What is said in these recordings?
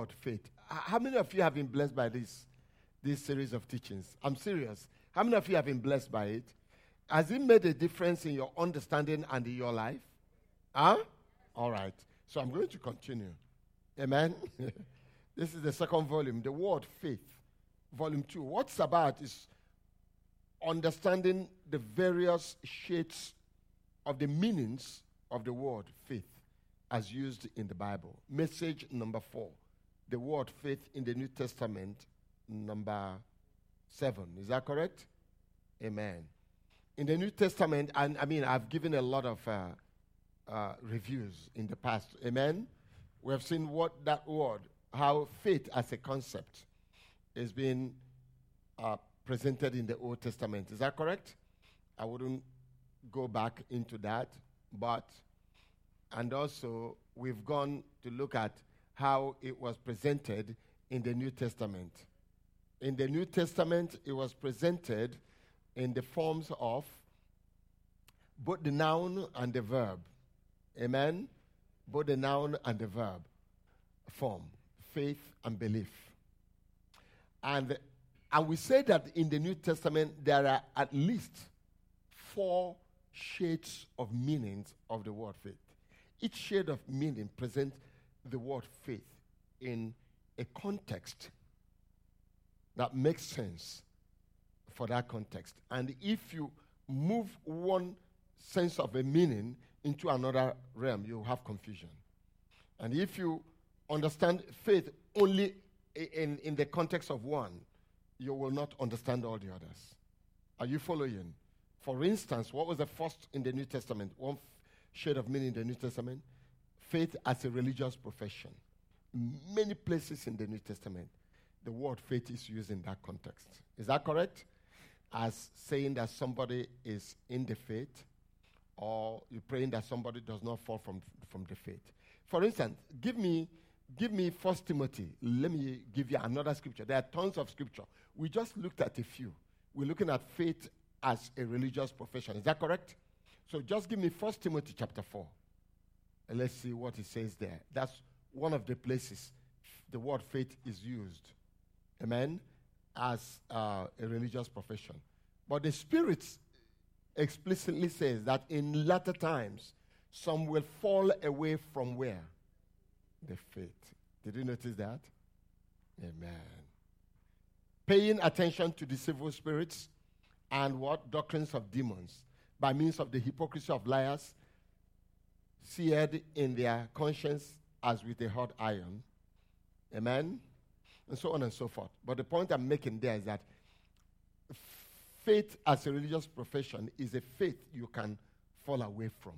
about faith. How many of you have been blessed by this, this series of teachings? I'm serious. How many of you have been blessed by it? Has it made a difference in your understanding and in your life? Huh? All right. So I'm going to continue. Amen. this is the second volume, The Word Faith, Volume 2. What's about is understanding the various shades of the meanings of the word faith as used in the Bible. Message number four the word faith in the New Testament, number seven. Is that correct? Amen. In the New Testament, and I mean, I've given a lot of uh, uh, reviews in the past. Amen. We have seen what that word, how faith as a concept, is being uh, presented in the Old Testament. Is that correct? I wouldn't go back into that, but, and also we've gone to look at how it was presented in the New Testament. In the New Testament, it was presented in the forms of both the noun and the verb. Amen? Both the noun and the verb form faith and belief. And, and we say that in the New Testament, there are at least four shades of meanings of the word faith. Each shade of meaning presents the word faith in a context that makes sense for that context. And if you move one sense of a meaning into another realm, you have confusion. And if you understand faith only in, in the context of one, you will not understand all the others. Are you following? For instance, what was the first in the New Testament? One shade of meaning in the New Testament? Faith as a religious profession. Many places in the New Testament, the word faith is used in that context. Is that correct? As saying that somebody is in the faith, or you're praying that somebody does not fall from, from the faith. For instance, give me give me First Timothy. Let me give you another scripture. There are tons of scripture. We just looked at a few. We're looking at faith as a religious profession. Is that correct? So just give me First Timothy chapter 4. And let's see what it says there. That's one of the places the word faith is used. Amen? As uh, a religious profession. But the Spirit explicitly says that in latter times, some will fall away from where? The faith. Did you notice that? Amen. Paying attention to deceitful spirits and what? Doctrines of demons by means of the hypocrisy of liars seared in their conscience as with a hot iron. Amen? And so on and so forth. But the point I'm making there is that faith as a religious profession is a faith you can fall away from.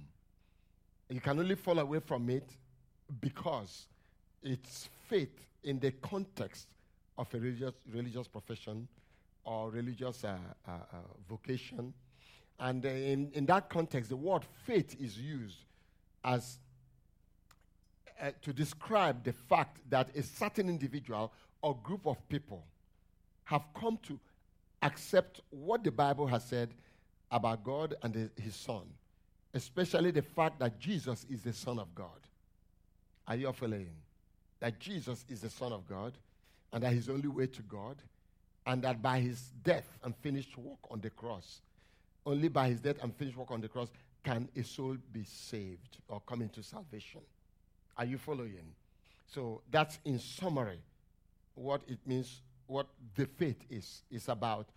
You can only fall away from it because it's faith in the context of a religious, religious profession or religious uh, uh, uh, vocation. And uh, in, in that context, the word faith is used as uh, to describe the fact that a certain individual or group of people have come to accept what the Bible has said about God and the, his Son, especially the fact that Jesus is the Son of God. Are you following? That Jesus is the Son of God and that his only way to God, and that by his death and finished work on the cross, only by his death and finished work on the cross, can a soul be saved or come into salvation? Are you following? So that's in summary what it means, what the faith is. Is about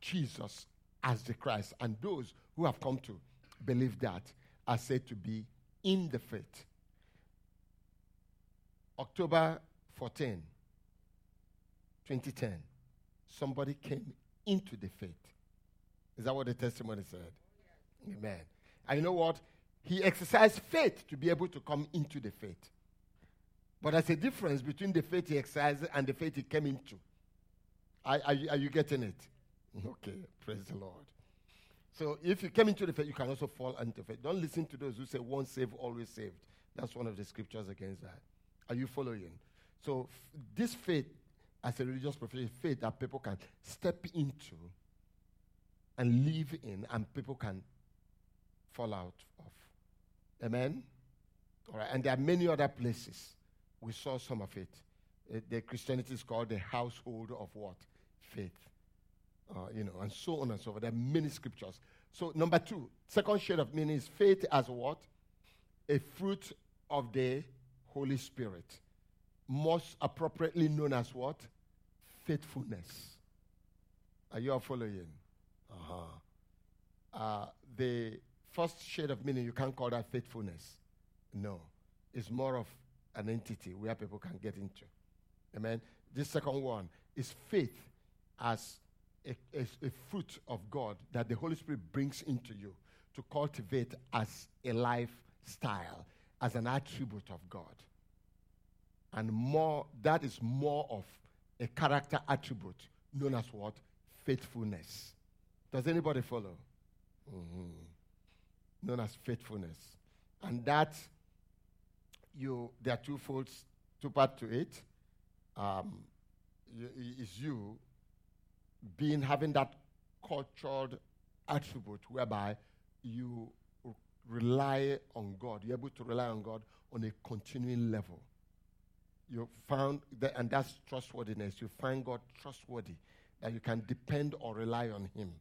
Jesus as the Christ. And those who have come to believe that are said to be in the faith. October 14, 2010, somebody came into the faith. Is that what the testimony said? Amen. And you know what? He exercised faith to be able to come into the faith. But there's a difference between the faith he exercised and the faith he came into. Are, are, you, are you getting it? Okay, praise the Lord. So if you came into the faith, you can also fall into faith. Don't listen to those who say once saved, always saved. That's one of the scriptures against that. Are you following? So f- this faith, as a religious profession, faith that people can step into and live in, and people can fall out of. Amen? All right. And there are many other places. We saw some of it. Uh, the Christianity is called the household of what? Faith. Uh, you know, and so on and so forth. There are many scriptures. So, number two, second shade of meaning is faith as what? A fruit of the Holy Spirit. Most appropriately known as what? Faithfulness. Are you all following? Uh-huh. Uh, the first shade of meaning, you can't call that faithfulness. No. It's more of an entity where people can get into. Amen. This second one is faith as a, a, fruit of God that the Holy Spirit brings into you to cultivate as a lifestyle, as an attribute of God. And more, that is more of a character attribute known as what? Faithfulness. Does anybody follow? Mm-hmm. Known as faithfulness. And that you there are two folds, two part to it. Um, is you being having that cultured attribute whereby you rely on God. You're able to rely on God on a continuing level. You found that, and that's trustworthiness. You find God trustworthy, that you can depend or rely on Him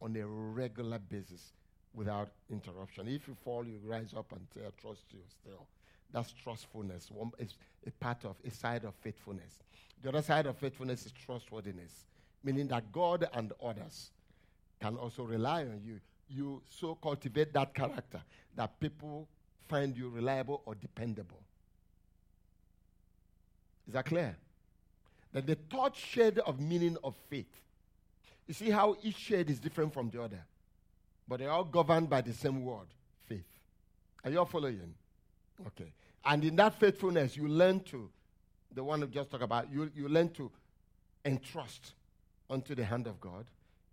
on a regular basis without interruption. If you fall, you rise up and say, I trust you still. That's trustfulness. One is a part of a side of faithfulness. The other side of faithfulness is trustworthiness, meaning that God and others can also rely on you. You so cultivate that character that people find you reliable or dependable. Is that clear? Then the third shade of meaning of faith. You see how each shade is different from the other, but they're all governed by the same word faith. Are you all following? Okay. And in that faithfulness, you learn to, the one we just talked about, you, you learn to entrust unto the hand of God.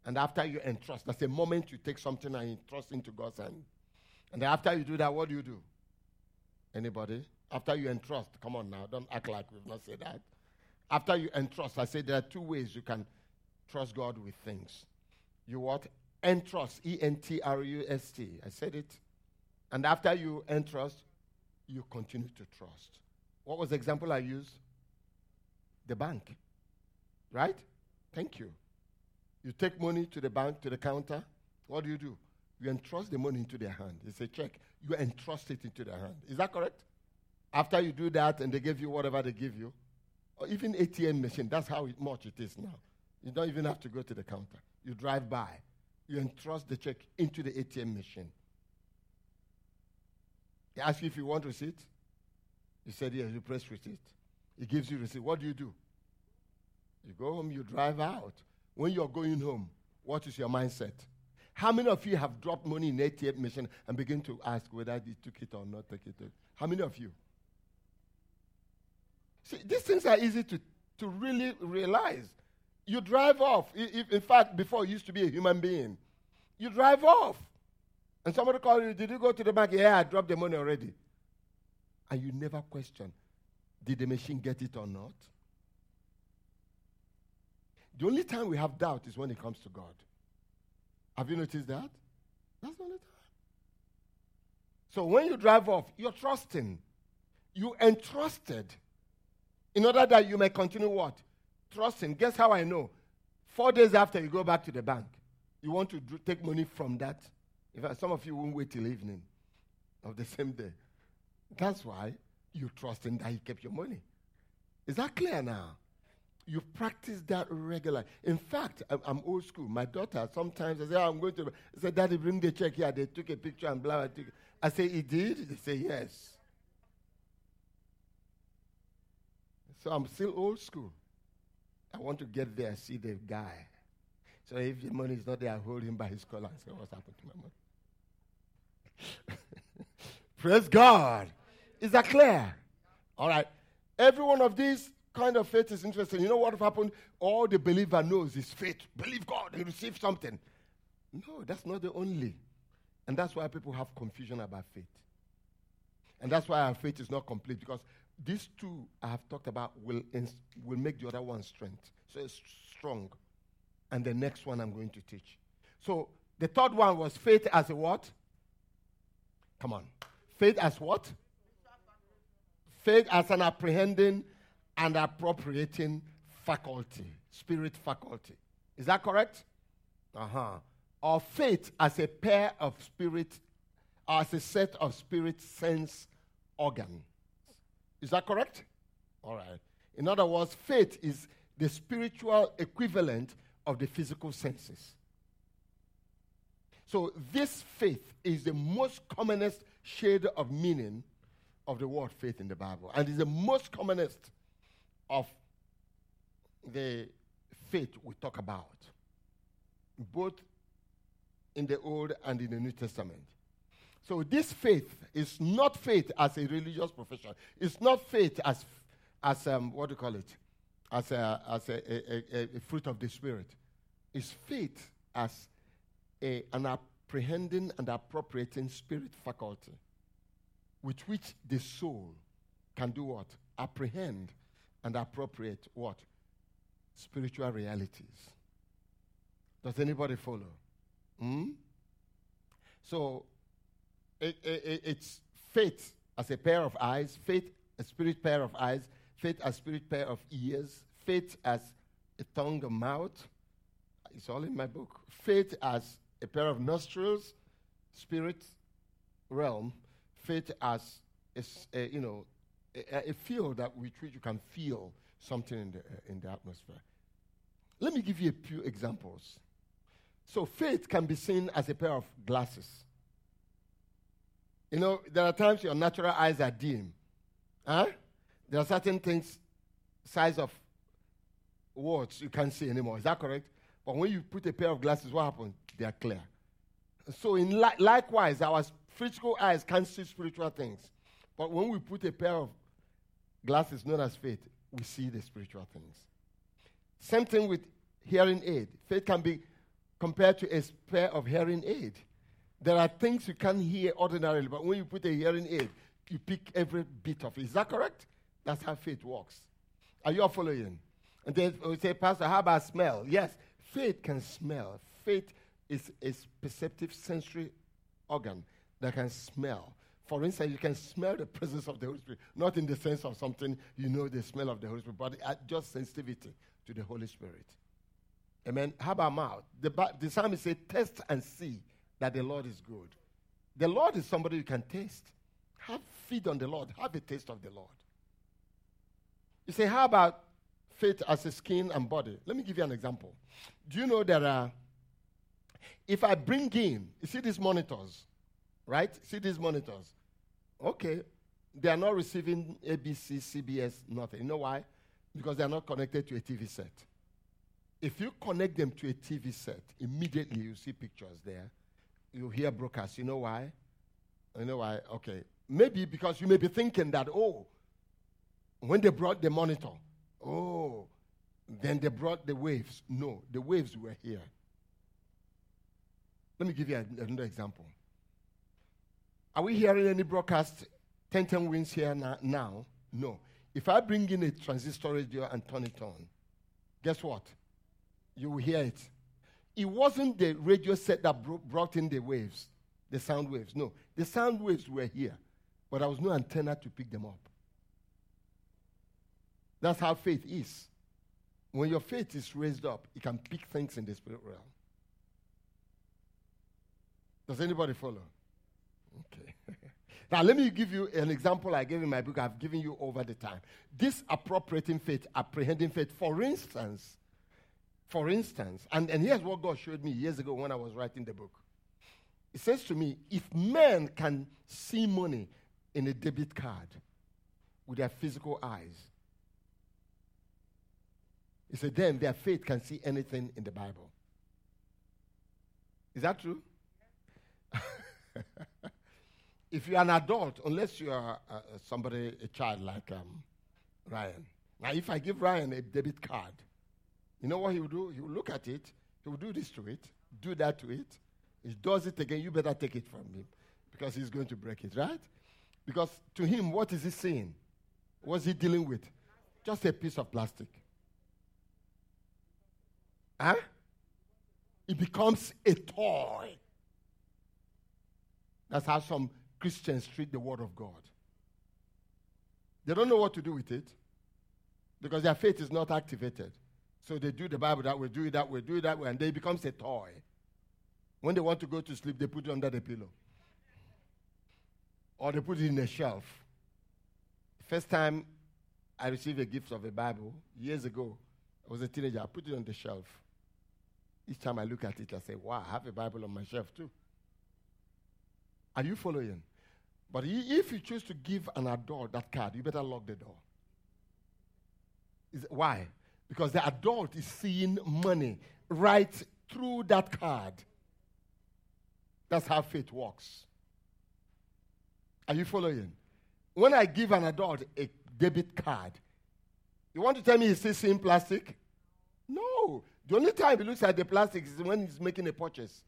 And after you entrust, that's the moment you take something and entrust into God's hand. And after you do that, what do you do? Anybody? After you entrust, come on now, don't act like we've not said that. After you entrust, I say there are two ways you can trust God with things. You what? Entrust, E N T R U S T. I said it. And after you entrust, you continue to trust. What was the example I used? The bank. Right? Thank you. You take money to the bank, to the counter. What do you do? You entrust the money into their hand. It's a check. You entrust it into their hand. Is that correct? After you do that and they give you whatever they give you, or even ATM machine, that's how much it is now. You don't even have to go to the counter. You drive by. You entrust the check into the ATM machine. He asks you if you want receipt. You said yes, you press receipt. He gives you receipt. What do you do? You go home, you drive out. When you're going home, what is your mindset? How many of you have dropped money in ATM machine and begin to ask whether they took it or not took it? How many of you? See, these things are easy to, to really realize. You drive off. In fact, before you used to be a human being, you drive off. And somebody called you, did you go to the bank? Yeah, I dropped the money already. And you never question, did the machine get it or not? The only time we have doubt is when it comes to God. Have you noticed that? That's the only time. So when you drive off, you're trusting. You entrusted in order that you may continue what? Trusting. Guess how I know? Four days after you go back to the bank, you want to do, take money from that in fact, some of you won't wait till evening of the same day. That's why you trust in that He kept your money. Is that clear now? You practice that regularly. In fact, I'm, I'm, old school. My daughter sometimes I say, oh, I'm going to. I say, Daddy, bring the check here. They took a picture and blah, blah. I say, He did? They say, Yes. So I'm still old school. I want to get there, see the guy. So if the money is not there, I hold him by his collar and say, What's happened to my money? Praise God. Is that clear? All right. Every one of these kind of faith is interesting. You know what happened? All the believer knows is faith. Believe God, he received something. No, that's not the only. And that's why people have confusion about faith. And that's why our faith is not complete because these two I have talked about will, ins- will make the other one strength. So it's strong. And the next one I'm going to teach. So the third one was faith as a what? Come on. Faith as what? Faith as an apprehending and appropriating faculty, spirit faculty. Is that correct? Uh huh. Or faith as a pair of spirit, as a set of spirit sense organs. Is that correct? All right. In other words, faith is the spiritual equivalent of the physical senses. So, this faith is the most commonest shade of meaning of the word faith in the Bible, and is the most commonest of the faith we talk about, both in the Old and in the New Testament. So, this faith is not faith as a religious profession. It's not faith as, as um, what do you call it? As, a, as a, a, a fruit of the Spirit. It's faith as a, an apprehending and appropriating spirit faculty with which the soul can do what? Apprehend and appropriate what? Spiritual realities. Does anybody follow? Hmm? So it, it, it's faith as a pair of eyes, faith a spirit pair of eyes, faith as a spirit pair of ears, faith as a tongue, a mouth. It's all in my book. Faith as a pair of nostrils, spirit realm, faith as a, a you know a, a, field that with which you can feel something in the, uh, in the atmosphere. Let me give you a few examples. So faith can be seen as a pair of glasses. You know, there are times your natural eyes are dim. Huh? There are certain things, size of words, you can't see anymore. Is that correct? But when you put a pair of glasses, what happens? They are clear. So, in li- likewise, our physical eyes can't see spiritual things. But when we put a pair of glasses known as faith, we see the spiritual things. Same thing with hearing aid. Faith can be compared to a pair of hearing aid. There are things you can't hear ordinarily, but when you put a hearing aid, you pick every bit of it. Is that correct? That's how faith works. Are you all following? And then we say, Pastor, how about smell? Yes, faith can smell. Faith is a perceptive sensory organ that can smell. For instance, you can smell the presence of the Holy Spirit, not in the sense of something you know the smell of the Holy Spirit, but just sensitivity to the Holy Spirit. Amen. How about mouth? The, the psalmist said, Test and see that the Lord is good. The Lord is somebody you can taste. Have feed on the Lord, have a taste of the Lord. You say, How about faith as a skin and body? Let me give you an example. Do you know that uh, if I bring in, you see these monitors, right? See these monitors. Okay, they are not receiving ABC, CBS, nothing. You know why? Because they are not connected to a TV set. If you connect them to a TV set, immediately you see pictures there. You hear broadcasts. You know why? You know why? Okay. Maybe because you may be thinking that, oh, when they brought the monitor, oh, then they brought the waves. No, the waves were here. Let me give you another example. Are we hearing any broadcast 10 10 wins here now? No. If I bring in a transistor radio and turn it on, guess what? You will hear it. It wasn't the radio set that bro- brought in the waves, the sound waves. No, the sound waves were here, but there was no antenna to pick them up. That's how faith is. When your faith is raised up, it can pick things in the spirit realm. Does anybody follow? Okay. now, let me give you an example I gave in my book. I've given you over the time. This appropriating faith, apprehending faith, for instance, for instance, and, and here's what God showed me years ago when I was writing the book. It says to me, if men can see money in a debit card with their physical eyes, he said, then their faith can see anything in the Bible. Is that true? if you're an adult, unless you are uh, somebody, a child like um, Ryan. Now, if I give Ryan a debit card, you know what he will do? He will look at it, he will do this to it, do that to it. He does it again, you better take it from him because he's going to break it, right? Because to him, what is he saying? What's he dealing with? Just a piece of plastic. Huh? It becomes a toy. That's how some Christians treat the Word of God. They don't know what to do with it. because their faith is not activated. So they do the Bible that way, do it that way, do it that way, and then it becomes a toy. When they want to go to sleep, they put it under the pillow. Or they put it in a shelf. First time I received a gift of a Bible, years ago, I was a teenager, I put it on the shelf. Each time I look at it, I say, wow, I have a Bible on my shelf too. Are you following? But if you choose to give an adult that card, you better lock the door. Is, why? Because the adult is seeing money right through that card. That's how faith works. Are you following? When I give an adult a debit card, you want to tell me he's still seeing plastic? No. The only time he looks at the plastic is when he's making a purchase.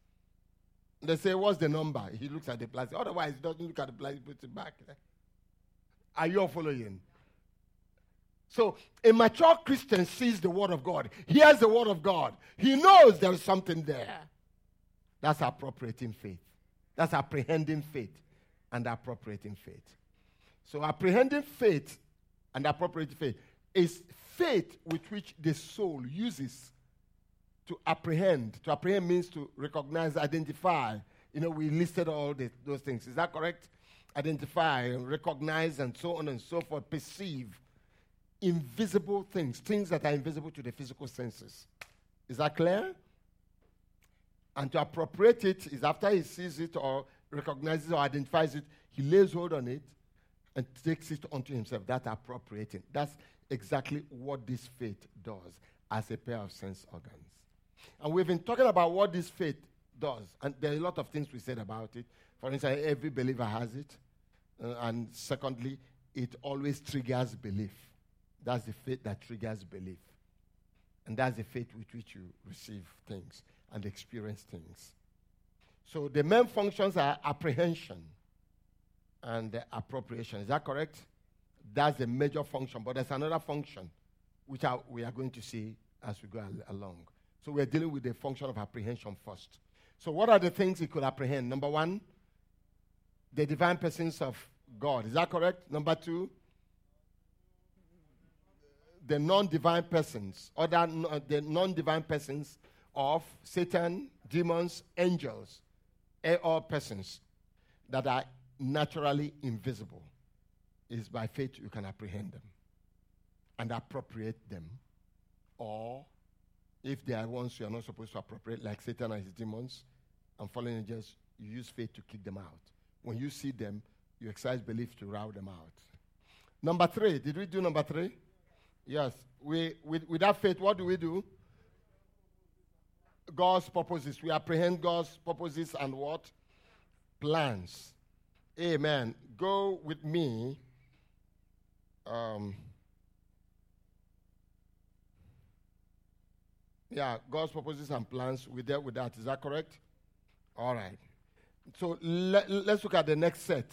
They say, What's the number? He looks at the plastic. Otherwise, he doesn't look at the plastic, puts it back. Are you following? So, a mature Christian sees the Word of God, hears the Word of God, he knows there is something there. That's appropriating faith. That's apprehending faith and appropriating faith. So, apprehending faith and appropriating faith is faith with which the soul uses to apprehend. To apprehend means to recognize, identify. You know, we listed all the, those things. Is that correct? Identify, recognize, and so on and so forth. Perceive invisible things, things that are invisible to the physical senses. Is that clear? And to appropriate it is after he sees it or recognizes or identifies it, he lays hold on it and takes it unto himself. That's appropriating. That's exactly what this faith does as a pair of sense organs. And we've been talking about what this faith does. And there are a lot of things we said about it. For instance, every believer has it. Uh, and secondly, it always triggers belief. That's the faith that triggers belief. And that's the faith with which you receive things and experience things. So the main functions are apprehension and appropriation. Is that correct? That's the major function. But there's another function which we are going to see as we go al- along. So we're dealing with the function of apprehension first. So, what are the things he could apprehend? Number one, the divine persons of God. Is that correct? Number two, the non divine persons, other uh, the non divine persons of Satan, demons, angels, all persons that are naturally invisible. Is by faith you can apprehend them and appropriate them or if they are ones you are not supposed to appropriate, like Satan and his demons and fallen angels, you use faith to kick them out. When you see them, you exercise belief to rout them out. Number three, did we do number three? Yes. We, with, without faith, what do we do? God's purposes. We apprehend God's purposes and what? Plans. Amen. Go with me. Um, Yeah, God's purposes and plans. We dealt with that. Is that correct? All right. So let, let's look at the next set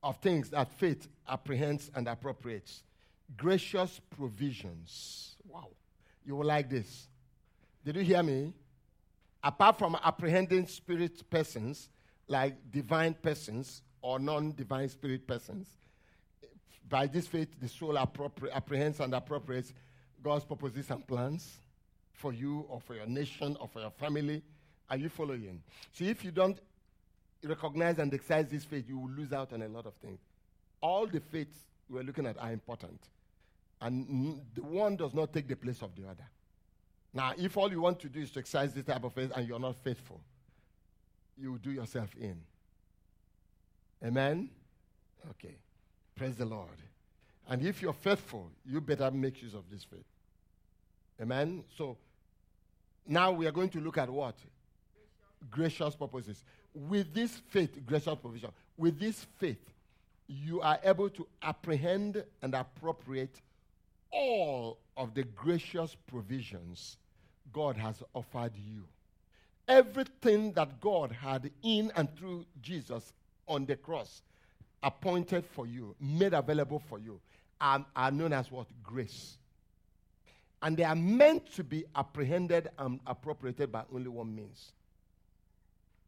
of things that faith apprehends and appropriates. Gracious provisions. Wow. You will like this. Did you hear me? Apart from apprehending spirit persons, like divine persons or non divine spirit persons, by this faith, the soul appropri- apprehends and appropriates God's purposes and plans for you or for your nation or for your family. Are you following? See, if you don't recognize and exercise this faith, you will lose out on a lot of things. All the faiths we're looking at are important. And the one does not take the place of the other. Now, if all you want to do is to exercise this type of faith and you're not faithful, you do yourself in. Amen? Okay. Praise the Lord. And if you're faithful, you better make use of this faith. Amen? So now we are going to look at what? Gracious purposes. With this faith, gracious provision, with this faith, you are able to apprehend and appropriate all of the gracious provisions God has offered you. Everything that God had in and through Jesus on the cross appointed for you, made available for you, are, are known as what? Grace. And they are meant to be apprehended and appropriated by only one means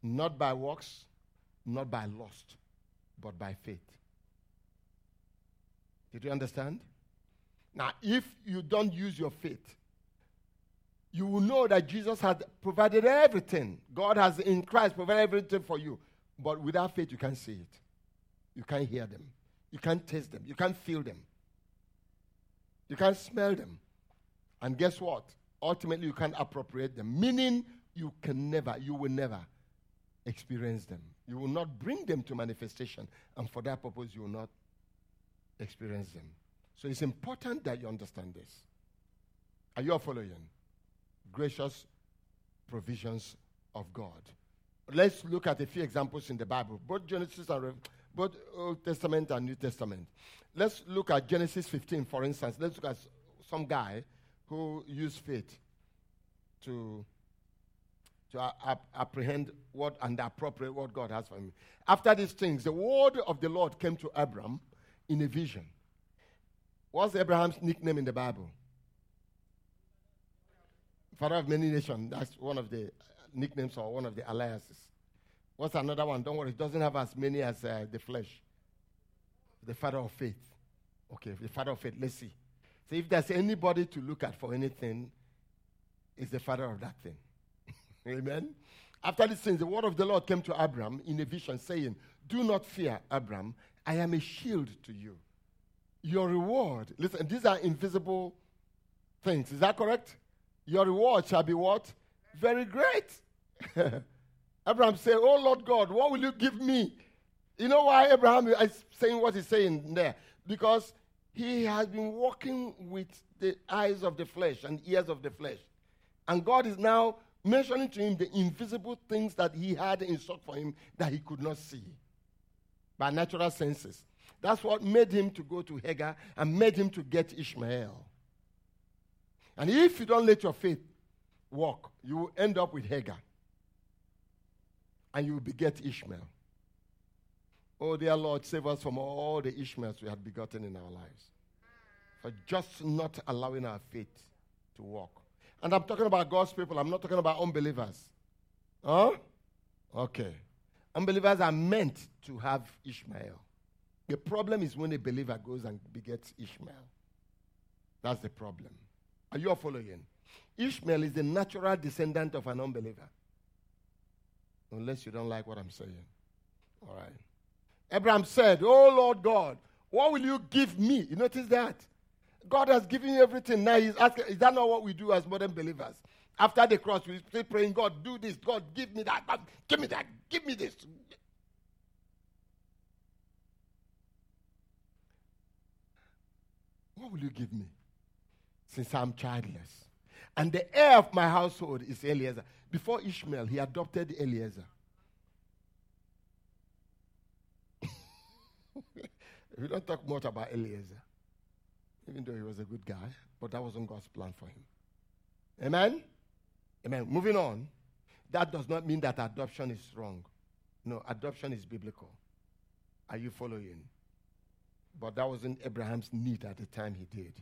not by works, not by lust, but by faith. Did you understand? Now, if you don't use your faith, you will know that Jesus had provided everything. God has in Christ provided everything for you. But without faith, you can't see it. You can't hear them. You can't taste them. You can't feel them. You can't smell them. And guess what? Ultimately, you can't appropriate them. Meaning, you can never, you will never experience them. You will not bring them to manifestation. And for that purpose, you will not experience them. So it's important that you understand this. Are you all following? Gracious provisions of God. Let's look at a few examples in the Bible, both Genesis and both Old Testament and New Testament. Let's look at Genesis 15, for instance. Let's look at some guy who used faith to, to apprehend what and appropriate what God has for him. After these things, the word of the Lord came to Abram in a vision. What's Abraham's nickname in the Bible? Father of many nations. That's one of the nicknames or one of the alliances. What's another one? Don't worry, it doesn't have as many as uh, the flesh. The father of faith. Okay, the father of faith. Let's see. So if there's anybody to look at for anything, it's the father of that thing. Amen. After these things, the word of the Lord came to Abram in a vision, saying, Do not fear, Abram. I am a shield to you. Your reward, listen, these are invisible things. Is that correct? Your reward shall be what? Very great. Abraham said, Oh Lord God, what will you give me? You know why Abraham is saying what he's saying there? Because he has been walking with the eyes of the flesh and ears of the flesh. And God is now mentioning to him the invisible things that he had in store for him that he could not see by natural senses. That's what made him to go to Hagar and made him to get Ishmael. And if you don't let your faith walk, you will end up with Hagar. And you will beget Ishmael. Oh, dear Lord, save us from all the Ishmaels we had begotten in our lives. For just not allowing our faith to walk. And I'm talking about God's people, I'm not talking about unbelievers. Huh? Okay. Unbelievers are meant to have Ishmael. The problem is when a believer goes and begets Ishmael. That's the problem. Are you all following? Ishmael is the natural descendant of an unbeliever. Unless you don't like what I'm saying. All right. Abraham said, Oh Lord God, what will you give me? You notice that? God has given you everything. Now he's asking, is that not what we do as modern believers? After the cross, we stay praying, God, do this. God, give me that. God, give me that. Give me this. What will you give me? Since I'm childless. And the heir of my household is Eliezer. Before Ishmael, he adopted Eliezer. we don't talk much about Eliezer, even though he was a good guy, but that wasn't God's plan for him. Amen? Amen. Moving on. That does not mean that adoption is wrong. No, adoption is biblical. Are you following? But that wasn't Abraham's need at the time he did.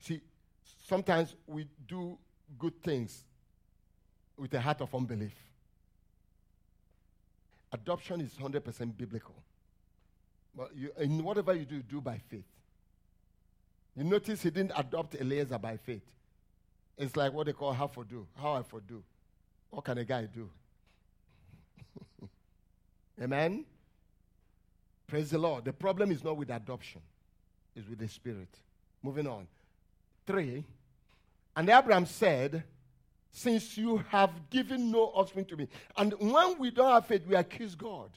See, sometimes we do good things with a heart of unbelief. Adoption is 100% biblical. But you, in whatever you do, do by faith. You notice he didn't adopt Eliezer by faith. It's like what they call how for do. How I for do. What can a guy do? Amen? Praise the Lord. The problem is not with adoption, it's with the Spirit. Moving on. 3. And Abraham said, Since you have given no offspring to me. And when we don't have faith, we accuse God.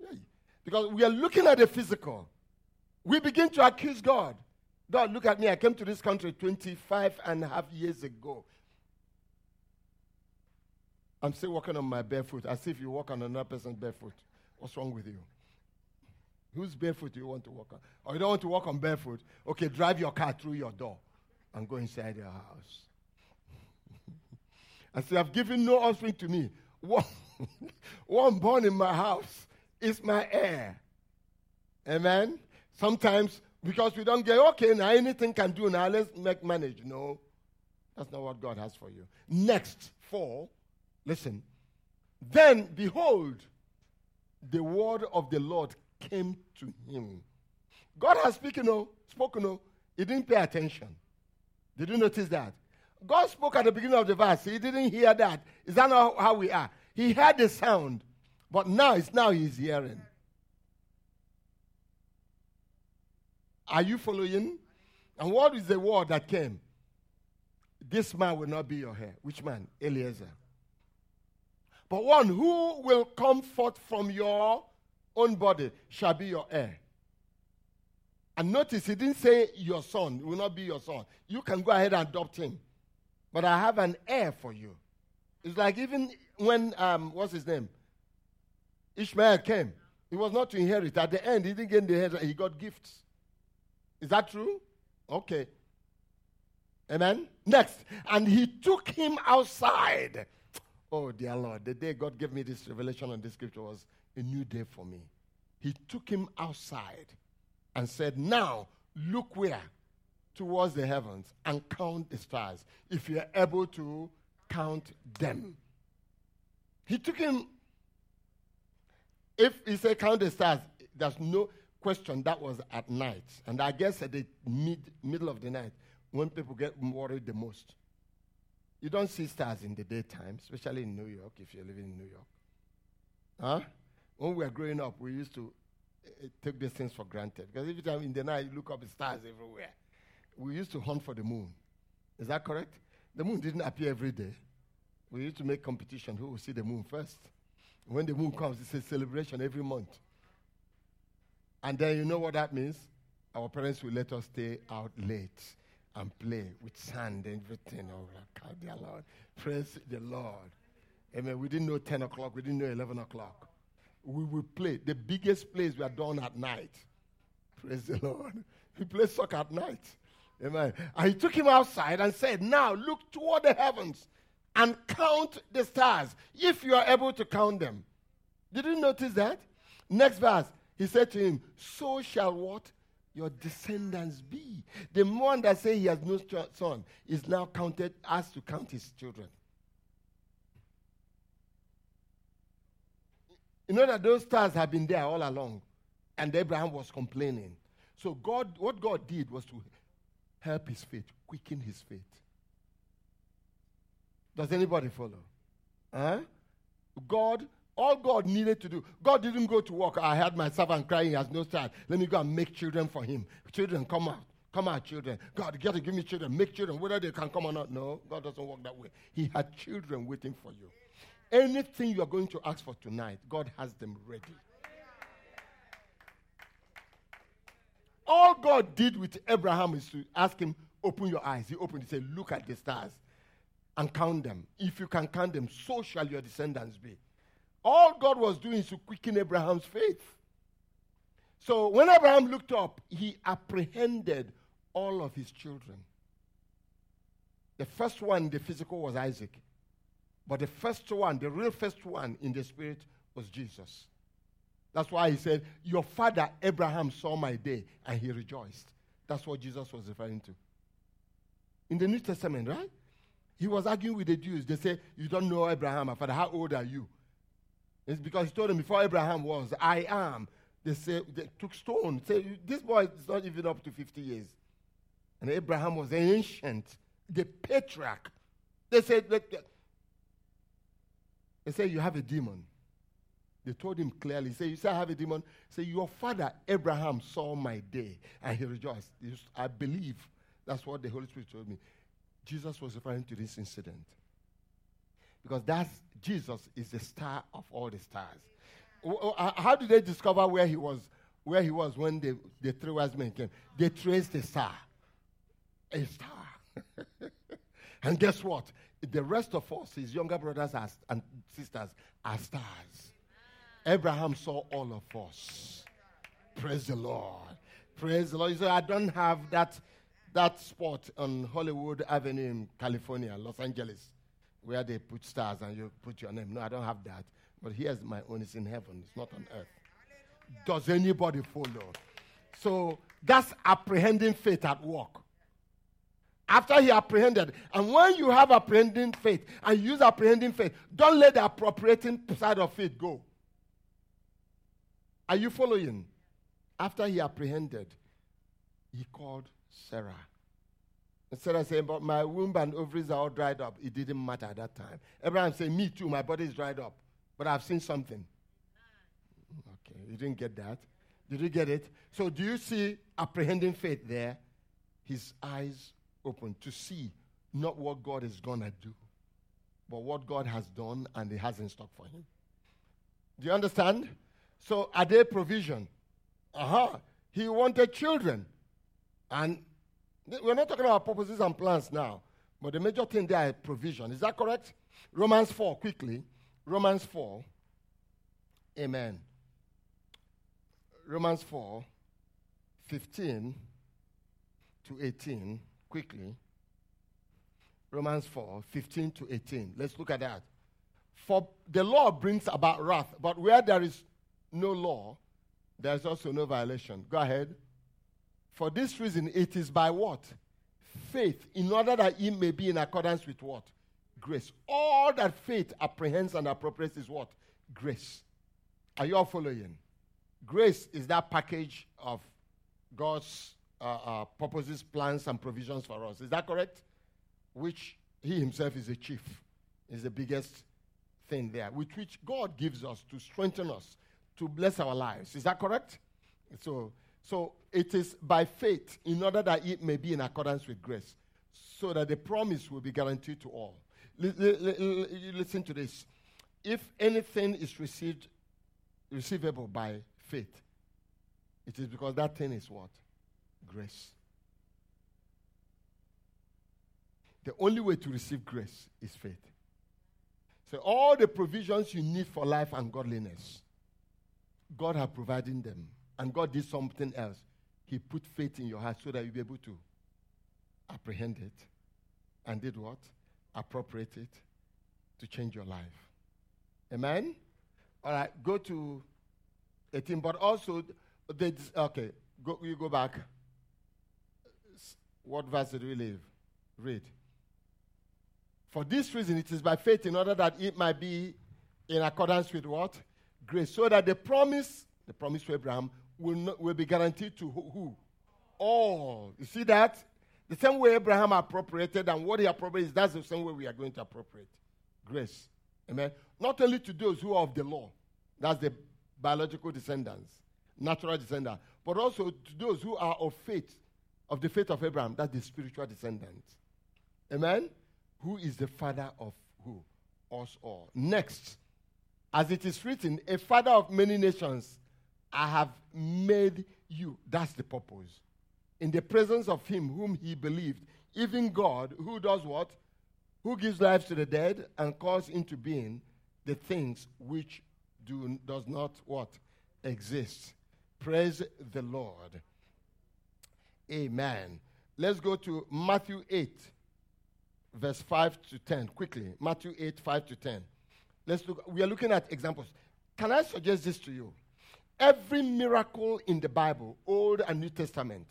Yeah. Because we are looking at the physical. We begin to accuse God. God, look at me. I came to this country 25 and a half years ago. I'm still walking on my barefoot, as if you walk on another person's barefoot. What's wrong with you? Whose barefoot do you want to walk on? Or you don't want to walk on barefoot? Okay, drive your car through your door and go inside your house. I say, I've given no offspring to me. One, born in my house is my heir. Amen? Sometimes, because we don't get, okay, now anything can do, now let's make manage. No, that's not what God has for you. Next, four, listen. Then, behold, the word of the Lord came to him. God has spoken, oh, spoken, oh, He didn't pay attention. Did you notice that? God spoke at the beginning of the verse. He didn't hear that. Is that not how we are? He heard the sound, but now it's now he's hearing. Are you following? And what is the word that came? This man will not be your heir. Which man? Eliezer. But one who will come forth from your own body shall be your heir. And notice he didn't say your son will not be your son. You can go ahead and adopt him. But I have an heir for you. It's like even when, um, what's his name? Ishmael came. He was not to inherit. At the end, he didn't get the inheritance. He got gifts. Is that true? Okay. Amen. Next. And he took him outside. Oh, dear Lord. The day God gave me this revelation on this scripture was a new day for me. He took him outside and said, Now look where? Towards the heavens and count the stars, if you're able to count them. He took him, if he said count the stars, there's no question that was at night. And I guess at the mid, middle of the night, when people get worried the most. You don't see stars in the daytime, especially in New York, if you're living in New York. Huh? When we were growing up, we used to eh, eh, take these things for granted. Because every time in the night you look up, the stars everywhere. We used to hunt for the moon. Is that correct? The moon didn't appear every day. We used to make competition who will see the moon first. When the moon comes, it's a celebration every month. And then you know what that means? Our parents will let us stay out late and play with sand and everything. Oh, God, dear Lord. Praise the Lord. Amen. We didn't know 10 o'clock. We didn't know 11 o'clock we will play. The biggest plays were done at night. Praise the Lord. He plays soccer at night. Amen. And he took him outside and said, Now look toward the heavens and count the stars, if you are able to count them. Did you notice that? Next verse, he said to him, So shall what? Your descendants be. The one that say he has no son is now counted as to count his children. You know that those stars have been there all along, and Abraham was complaining. So God, what God did was to help his faith, quicken his faith. Does anybody follow? Huh? God, all God needed to do, God didn't go to work. I had my servant crying, he has no child. Let me go and make children for him. Children, come out. Come out, children. God, you got to give me children. Make children, whether they can come or not. No, God doesn't work that way. He had children waiting for you. Anything you are going to ask for tonight, God has them ready. All God did with Abraham is to ask him, Open your eyes. He opened, he said, Look at the stars and count them. If you can count them, so shall your descendants be. All God was doing is to quicken Abraham's faith. So when Abraham looked up, he apprehended all of his children. The first one, the physical, was Isaac. But the first one, the real first one in the spirit was Jesus. That's why he said, Your father Abraham saw my day and he rejoiced. That's what Jesus was referring to. In the New Testament, right? He was arguing with the Jews. They say, You don't know Abraham, my father. How old are you? It's because he told them before Abraham was, I am. They say they took stone. Say, this boy is not even up to 50 years. And Abraham was ancient, the patriarch. They said, they said, You have a demon. They told him clearly, say, You say, I have a demon. Say, Your father Abraham saw my day and he rejoiced. I believe that's what the Holy Spirit told me. Jesus was referring to this incident. Because that's Jesus is the star of all the stars. How did they discover where he was? Where he was when the, the three wise men came? They traced the star. A star. and guess what? the rest of us, his younger brothers and sisters, are stars. Abraham saw all of us. Praise the Lord. Praise the Lord. You say, I don't have that, that spot on Hollywood Avenue in California, Los Angeles, where they put stars and you put your name. No, I don't have that. But here's my own. It's in heaven, it's not on earth. Does anybody follow? So that's apprehending faith at work after he apprehended. And when you have apprehending faith and use apprehending faith, don't let the appropriating side of faith go. Are you following? After he apprehended, he called Sarah. Instead of saying, but my womb and ovaries are all dried up, it didn't matter at that time. Abraham said, me too, my body is dried up, but I've seen something. Okay, you didn't get that. Did you get it? So, do you see apprehending faith there? His eyes open to see not what God is going to do, but what God has done and He has in stock for him. Do you understand? So, are there provision? Uh-huh. He wanted children. And we're not talking about purposes and plans now, but the major thing there is provision. Is that correct? Romans 4, quickly. Romans 4. Amen. Romans 4, 15 to 18, quickly. Romans 4, 15 to 18. Let's look at that. For the law brings about wrath, but where there is no law, there is also no violation. Go ahead. For this reason, it is by what? Faith, in order that it may be in accordance with what? Grace. All that faith apprehends and appropriates is what? Grace. Are you all following? Grace is that package of God's uh, uh, purposes, plans, and provisions for us. Is that correct? Which He Himself is the chief, is the biggest thing there, with which God gives us to strengthen us, to bless our lives. Is that correct? So, so it is by faith in order that it may be in accordance with grace, so that the promise will be guaranteed to all. L- l- l- listen to this. If anything is received, receivable by faith, it is because that thing is what? Grace. The only way to receive grace is faith. So all the provisions you need for life and godliness, God has provided them. And God did something else. He put faith in your heart so that you'll be able to apprehend it and did what? Appropriate it to change your life. Amen? All right, go to 18. But also, they, okay, go, you go back. What verse did we leave? Read. For this reason, it is by faith in order that it might be in accordance with what? Grace. So that the promise, the promise to Abraham, will, not, will be guaranteed to who? All. You see that? The same way Abraham appropriated and what he appropriated, that's the same way we are going to appropriate. Grace. Amen. Not only to those who are of the law, that's the biological descendants, natural descendants, but also to those who are of faith, of the faith of Abraham, that's the spiritual descendants. Amen. Who is the father of who? Us all. Next, as it is written, a father of many nations I have made you. That's the purpose. In the presence of him whom he believed, even God, who does what? Who gives life to the dead and calls into being the things which do does not what? Exist. Praise the Lord. Amen. Let's go to Matthew 8, verse 5 to 10. Quickly. Matthew 8, 5 to 10. Let's look. We are looking at examples. Can I suggest this to you? Every miracle in the Bible, Old and New Testament,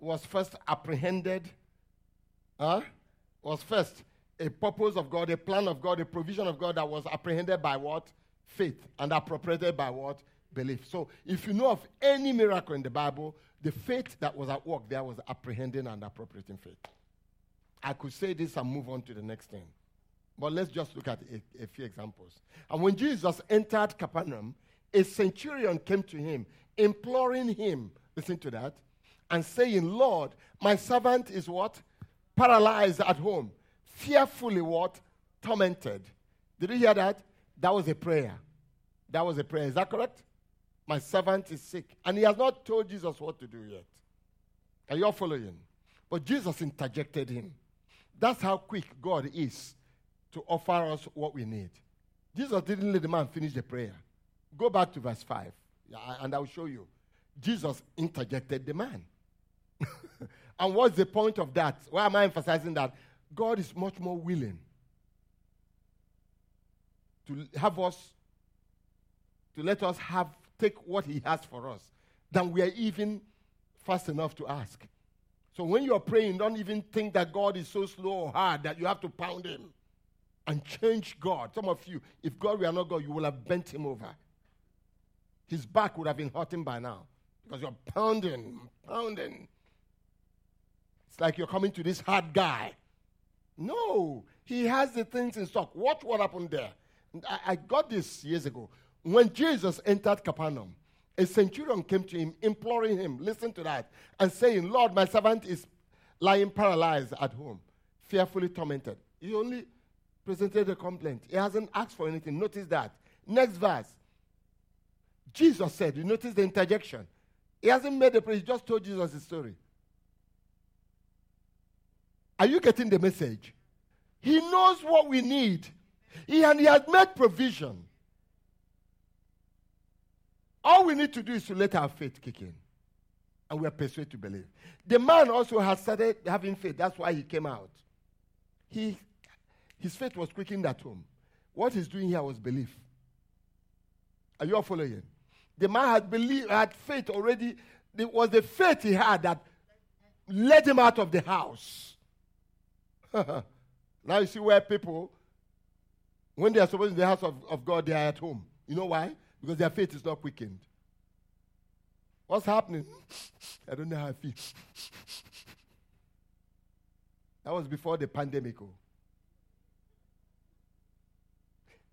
was first apprehended, huh? was first a purpose of God, a plan of God, a provision of God that was apprehended by what? Faith, and appropriated by what? Belief. So if you know of any miracle in the Bible, the faith that was at work there was apprehending and appropriating faith. I could say this and move on to the next thing. But let's just look at a, a few examples. And when Jesus entered Capernaum, a centurion came to him, imploring him, listen to that, and saying, Lord, my servant is what? Paralyzed at home, fearfully what? Tormented. Did you hear that? That was a prayer. That was a prayer. Is that correct? My servant is sick. And he has not told Jesus what to do yet. Are you all following? But Jesus interjected him. That's how quick God is to offer us what we need. Jesus didn't let the man finish the prayer. Go back to verse 5, and I'll show you. Jesus interjected the man. and what's the point of that? Why am I emphasizing that? God is much more willing to have us, to let us have, take what He has for us, than we are even fast enough to ask. So when you're praying, don't even think that God is so slow or hard that you have to pound Him and change God. Some of you, if God were not God, you will have bent Him over. His back would have been hurting by now because you're pounding, pounding. It's like you're coming to this hard guy. No, he has the things in stock. Watch what happened there. I, I got this years ago. When Jesus entered Capernaum, a centurion came to him, imploring him, listen to that, and saying, Lord, my servant is lying paralyzed at home, fearfully tormented. He only presented a complaint. He hasn't asked for anything. Notice that. Next verse. Jesus said, you notice the interjection. He hasn't made a prayer, he just told Jesus the story. Are you getting the message? He knows what we need. He, and he has made provision. All we need to do is to let our faith kick in. And we are persuaded to believe. The man also has started having faith. That's why he came out. He, his faith was quickened at home. What he's doing here was belief. Are you all following? The man had believed, had faith already. It was the faith he had that led him out of the house. now you see where people, when they are supposed to be the house of, of God, they are at home. You know why? Because their faith is not quickened. What's happening? I don't know how I feel. that was before the pandemic. Oh.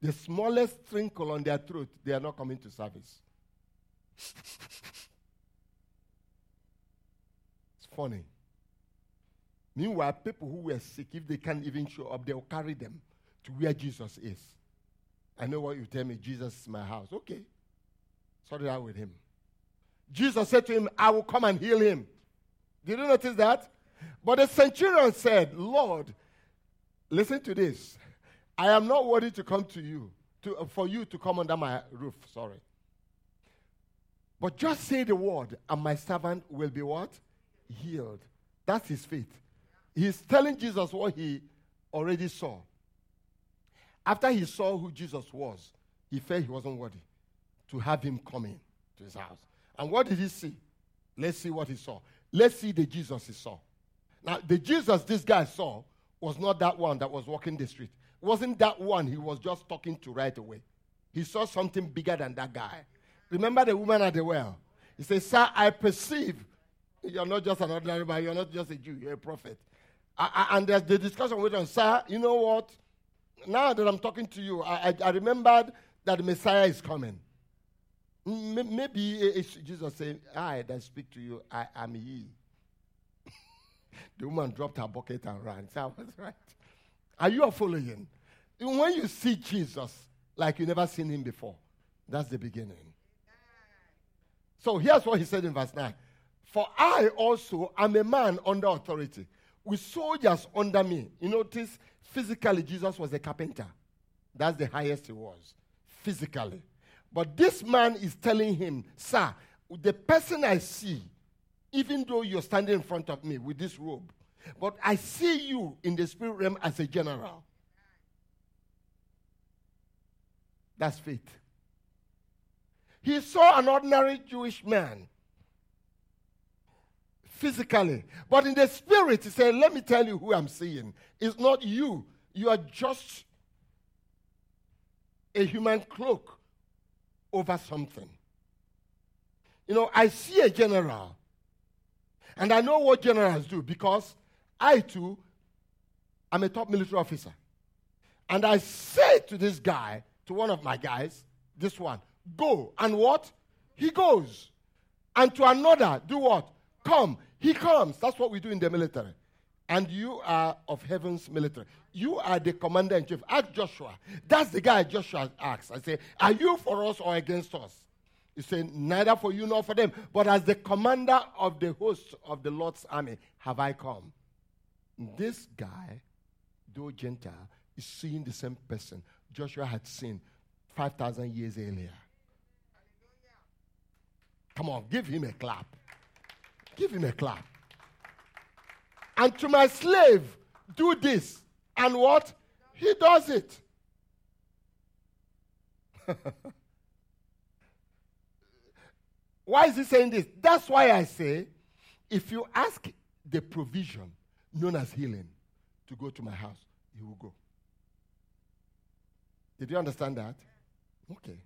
The smallest twinkle on their throat, they are not coming to service. It's funny. Meanwhile, people who were sick, if they can't even show up, they'll carry them to where Jesus is. I know what you tell me, Jesus is my house. Okay. Sort it out with him. Jesus said to him, I will come and heal him. Did you notice that? But the centurion said, Lord, listen to this. I am not worthy to come to you, to, uh, for you to come under my roof. Sorry. But just say the word, and my servant will be what? Healed. That's his faith. He's telling Jesus what he already saw. After he saw who Jesus was, he felt he wasn't worthy to have him come in to his house. And what did he see? Let's see what he saw. Let's see the Jesus he saw. Now, the Jesus this guy saw was not that one that was walking the street. It wasn't that one he was just talking to right away. He saw something bigger than that guy. Remember the woman at the well? He says, Sir, I perceive you're not just an ordinary man, you're not just a Jew, you're a prophet. I, I, and there's the discussion went on, Sir, you know what? Now that I'm talking to you, I, I remembered that the Messiah is coming. Maybe it's Jesus saying, I that speak to you, I am he. the woman dropped her bucket and ran. So I was right. Are you following? When you see Jesus like you never seen him before, that's the beginning. So here's what he said in verse 9 For I also am a man under authority, with soldiers under me. You notice, physically, Jesus was a carpenter. That's the highest he was, physically. But this man is telling him, Sir, the person I see, even though you're standing in front of me with this robe, but I see you in the spirit realm as a general. That's faith. He saw an ordinary Jewish man physically, but in the spirit, he said, Let me tell you who I'm seeing. It's not you, you are just a human cloak over something. You know, I see a general, and I know what generals do because I too am a top military officer. And I say to this guy, to one of my guys, this one, go. And what? He goes. And to another, do what? Come. He comes. That's what we do in the military. And you are of heaven's military. You are the commander in chief. Ask Joshua. That's the guy Joshua asks. I say, Are you for us or against us? He said, Neither for you nor for them. But as the commander of the host of the Lord's army have I come. This guy, though Gentile, is seeing the same person Joshua had seen 5,000 years earlier. Come on, give him a clap. Give him a clap. And to my slave, do this. And what? He does it. why is he saying this? That's why I say if you ask the provision known as healing to go to my house, he will go. Did you understand that? Okay.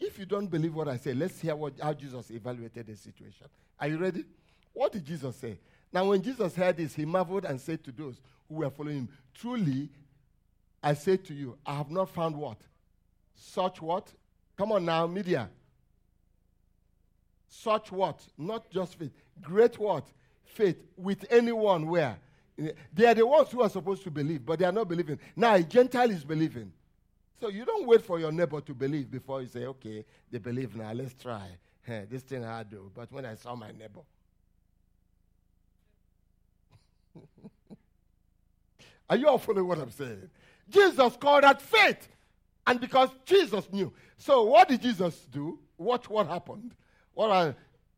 If you don't believe what I say, let's hear what, how Jesus evaluated the situation. Are you ready? What did Jesus say? Now, when Jesus heard this, he marveled and said to those who were following him, Truly, I say to you, I have not found what? Such what? Come on now, media. Such what? Not just faith. Great what? Faith with anyone where? They are the ones who are supposed to believe, but they are not believing. Now, a Gentile is believing. So you don't wait for your neighbor to believe before you say, okay, they believe now, let's try. This thing I do. But when I saw my neighbor, are you all following what I'm saying? Jesus called that faith. And because Jesus knew. So what did Jesus do? Watch what happened. What I,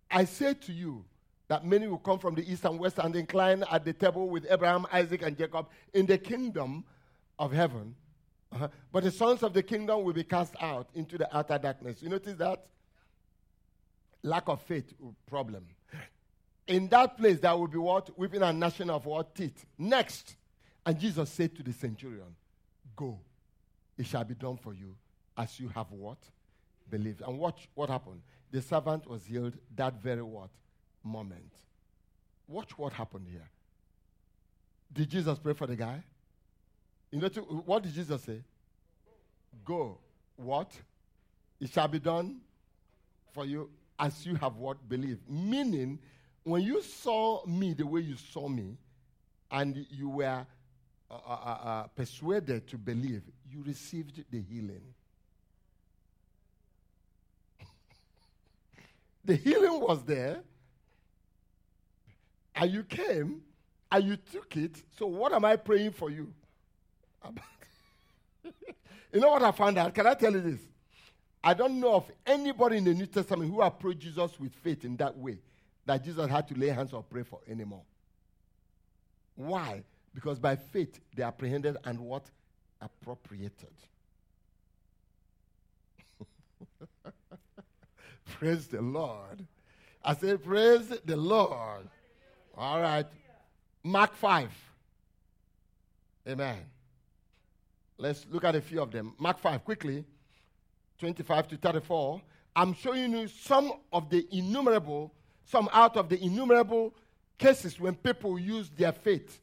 I say to you that many will come from the east and west and incline at the table with Abraham, Isaac, and Jacob in the kingdom of heaven. Uh-huh. But the sons of the kingdom will be cast out into the outer darkness. You notice that? Lack of faith problem. In that place, there will be what? Weeping and gnashing of what? Teeth. Next. And Jesus said to the centurion, Go. It shall be done for you as you have what? Believed. And watch what happened. The servant was healed that very what? Moment. Watch what happened here. Did Jesus pray for the guy? You know, to, what did Jesus say? Go. What? It shall be done for you as you have what believed. Meaning, when you saw me the way you saw me, and you were uh, uh, uh, uh persuaded to believe, you received the healing. the healing was there, and you came and you took it. So, what am I praying for you? you know what I found out? Can I tell you this? I don't know of anybody in the New Testament who approached Jesus with faith in that way that Jesus had to lay hands or pray for anymore. Why? Because by faith they apprehended and what? Appropriated. praise the Lord. I say, Praise the Lord. All right. Mark 5. Amen. Let's look at a few of them. Mark 5, quickly 25 to 34. I'm showing you some of the innumerable, some out of the innumerable cases when people use their faith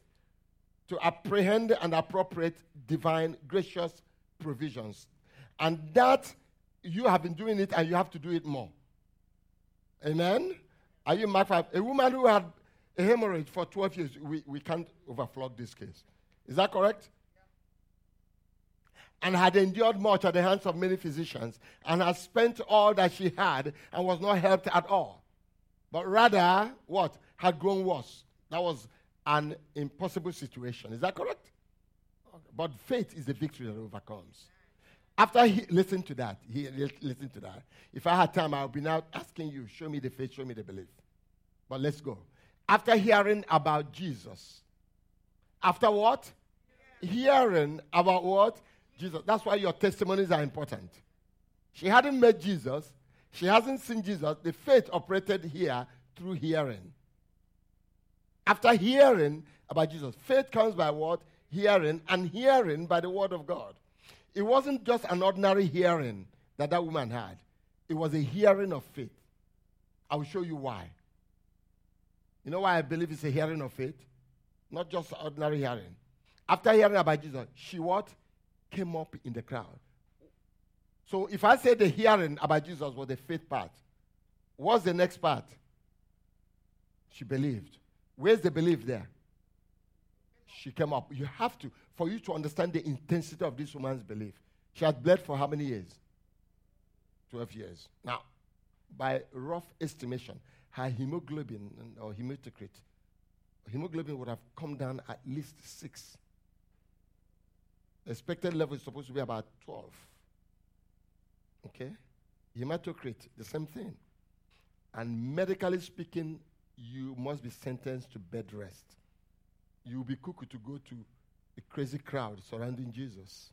to apprehend and appropriate divine, gracious provisions. And that you have been doing it and you have to do it more. Amen? Are you Mark 5? A woman who had a hemorrhage for 12 years, we, we can't overflog this case. Is that correct? And had endured much at the hands of many physicians, and had spent all that she had, and was not helped at all. But rather, what? Had grown worse. That was an impossible situation. Is that correct? Okay. But faith is the victory that overcomes. After he listened to that, he listened to that. If I had time, I would be now asking you, show me the faith, show me the belief. But let's go. After hearing about Jesus, after what? Hearing about what? Jesus. That's why your testimonies are important. She hadn't met Jesus, she hasn't seen Jesus. The faith operated here through hearing. After hearing about Jesus, faith comes by what? Hearing, and hearing by the word of God. It wasn't just an ordinary hearing that that woman had, it was a hearing of faith. I will show you why. You know why I believe it's a hearing of faith? Not just ordinary hearing. After hearing about Jesus, she what? Came up in the crowd. So if I say the hearing about Jesus was the faith part, what's the next part? She believed. Where's the belief there? She came up. You have to, for you to understand the intensity of this woman's belief. She had bled for how many years? 12 years. Now, by rough estimation, her hemoglobin or hematocrit, hemoglobin would have come down at least six expected level is supposed to be about 12. Okay? Hematocrit, the same thing. And medically speaking, you must be sentenced to bed rest. You'll be cuckoo to go to a crazy crowd surrounding Jesus.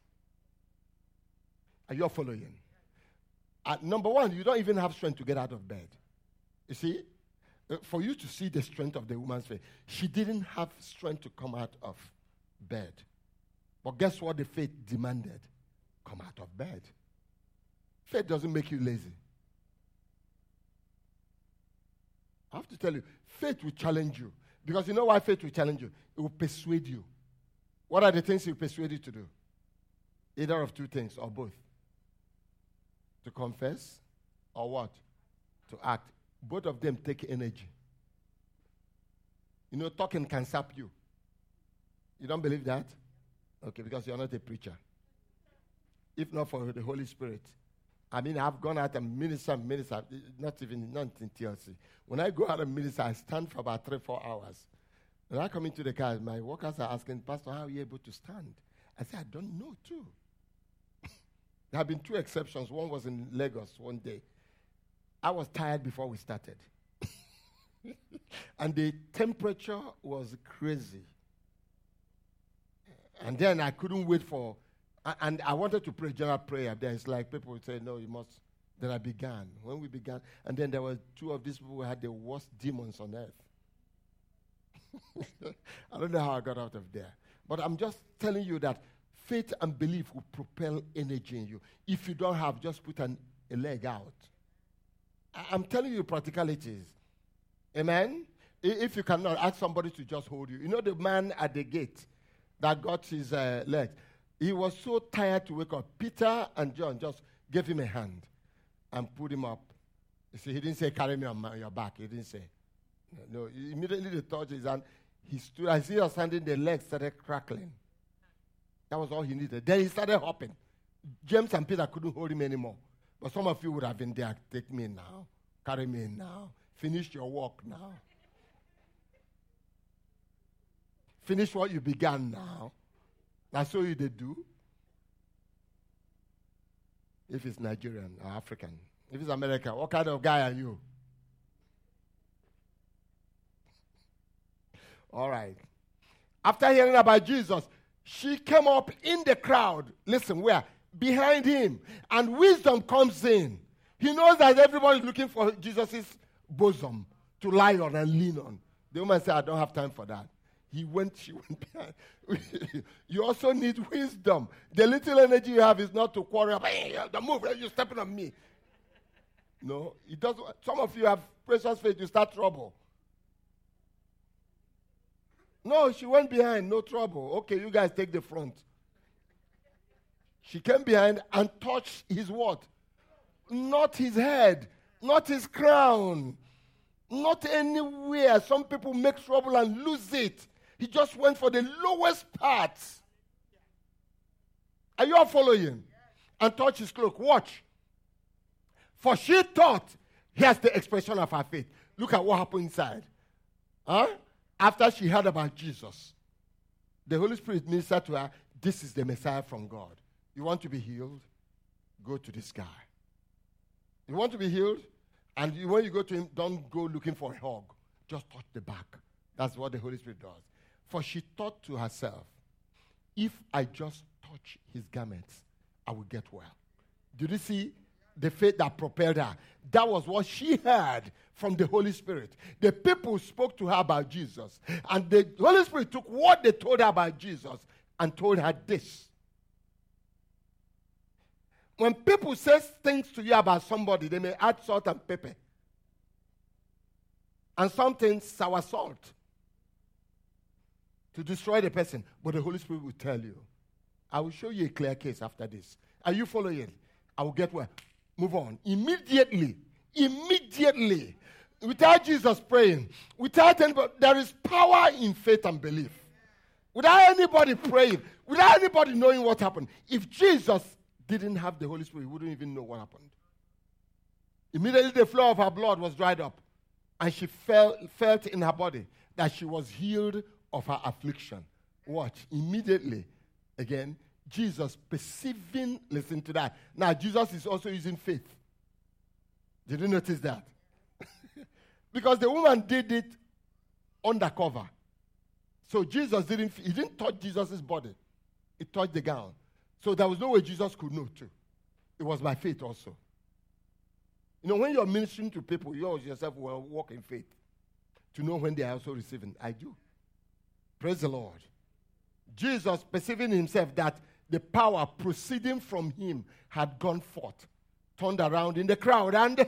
Are you following? Uh, number one, you don't even have strength to get out of bed. You see, uh, for you to see the strength of the woman's faith, she didn't have strength to come out of bed. But guess what the faith demanded? Come out of bed. Faith doesn't make you lazy. I have to tell you, faith will challenge you. Because you know why faith will challenge you? It will persuade you. What are the things will persuade you to do? Either of two things or both. To confess or what? To act. Both of them take energy. You know, talking can sap you. You don't believe that? Okay, because you're not a preacher. If not for the Holy Spirit. I mean, I've gone out and minister, minister, not even not in TLC. When I go out and minister, I stand for about three, four hours. When I come into the car, my workers are asking, Pastor, how are you able to stand? I said, I don't know, too. there have been two exceptions. One was in Lagos one day. I was tired before we started. and the temperature was crazy. And then I couldn't wait for, and I wanted to pray general prayer. There it's like people would say, no, you must. Then I began. When we began, and then there were two of these people who had the worst demons on earth. I don't know how I got out of there. But I'm just telling you that faith and belief will propel energy in you. If you don't have, just put an, a leg out. I, I'm telling you practicalities. Amen? If you cannot, ask somebody to just hold you. You know the man at the gate that got his uh, legs? He was so tired to wake up. Peter and John just gave him a hand and put him up. You see, he didn't say, carry me on my, your back. He didn't say. No, immediately they touched his hand. He stood, as he was standing, the legs started crackling. That was all he needed. Then he started hopping. James and Peter couldn't hold him anymore. But some of you would have been there. Take me now. Carry me now. Finish your work now. Finish what you began now. That's all you did do. If it's Nigerian or African. If it's American, what kind of guy are you? All right. After hearing about Jesus, she came up in the crowd. Listen, where? Behind him. And wisdom comes in. He knows that everybody is looking for Jesus' bosom to lie on and lean on. The woman said, I don't have time for that. He went, she went behind. you also need wisdom. The little energy you have is not to quarrel. Hey, the move, you're stepping on me. No, it doesn't. Some of you have precious faith, you start trouble. No, she went behind, no trouble. Okay, you guys take the front. She came behind and touched his what? Not his head, not his crown, not anywhere. Some people make trouble and lose it. He just went for the lowest part. Are you all following? And touched his cloak. Watch. For she thought, here's the expression of her faith. Look at what happened inside. Huh? after she heard about Jesus, the Holy Spirit ministered to her, This is the Messiah from God. You want to be healed? Go to this guy. You want to be healed? And when you go to him, don't go looking for a hug. Just touch the back. That's what the Holy Spirit does. For she thought to herself, if I just touch his garments, I will get well. Did you see the faith that propelled her? That was what she heard from the Holy Spirit. The people spoke to her about Jesus, and the Holy Spirit took what they told her about Jesus and told her this. When people say things to you about somebody, they may add salt and pepper. And something sour salt to destroy the person. But the Holy Spirit will tell you. I will show you a clear case after this. Are you following? I will get where. Move on. Immediately, immediately, without Jesus praying, without anybody, there is power in faith and belief. Without anybody praying, without anybody knowing what happened. If Jesus didn't have the Holy Spirit, he wouldn't even know what happened. Immediately, the flow of her blood was dried up, and she felt, felt in her body that she was healed of her affliction. Watch, immediately, again, Jesus perceiving, listen to that. Now, Jesus is also using faith. Did you notice that? because the woman did it undercover. So Jesus didn't, he didn't touch Jesus' body. He touched the gown. So there was no way Jesus could know too. It was by faith also. You know, when you're ministering to people, you yourself will walk in faith to know when they are also receiving. I do. Praise the Lord. Jesus perceiving himself that the power proceeding from him had gone forth, turned around in the crowd and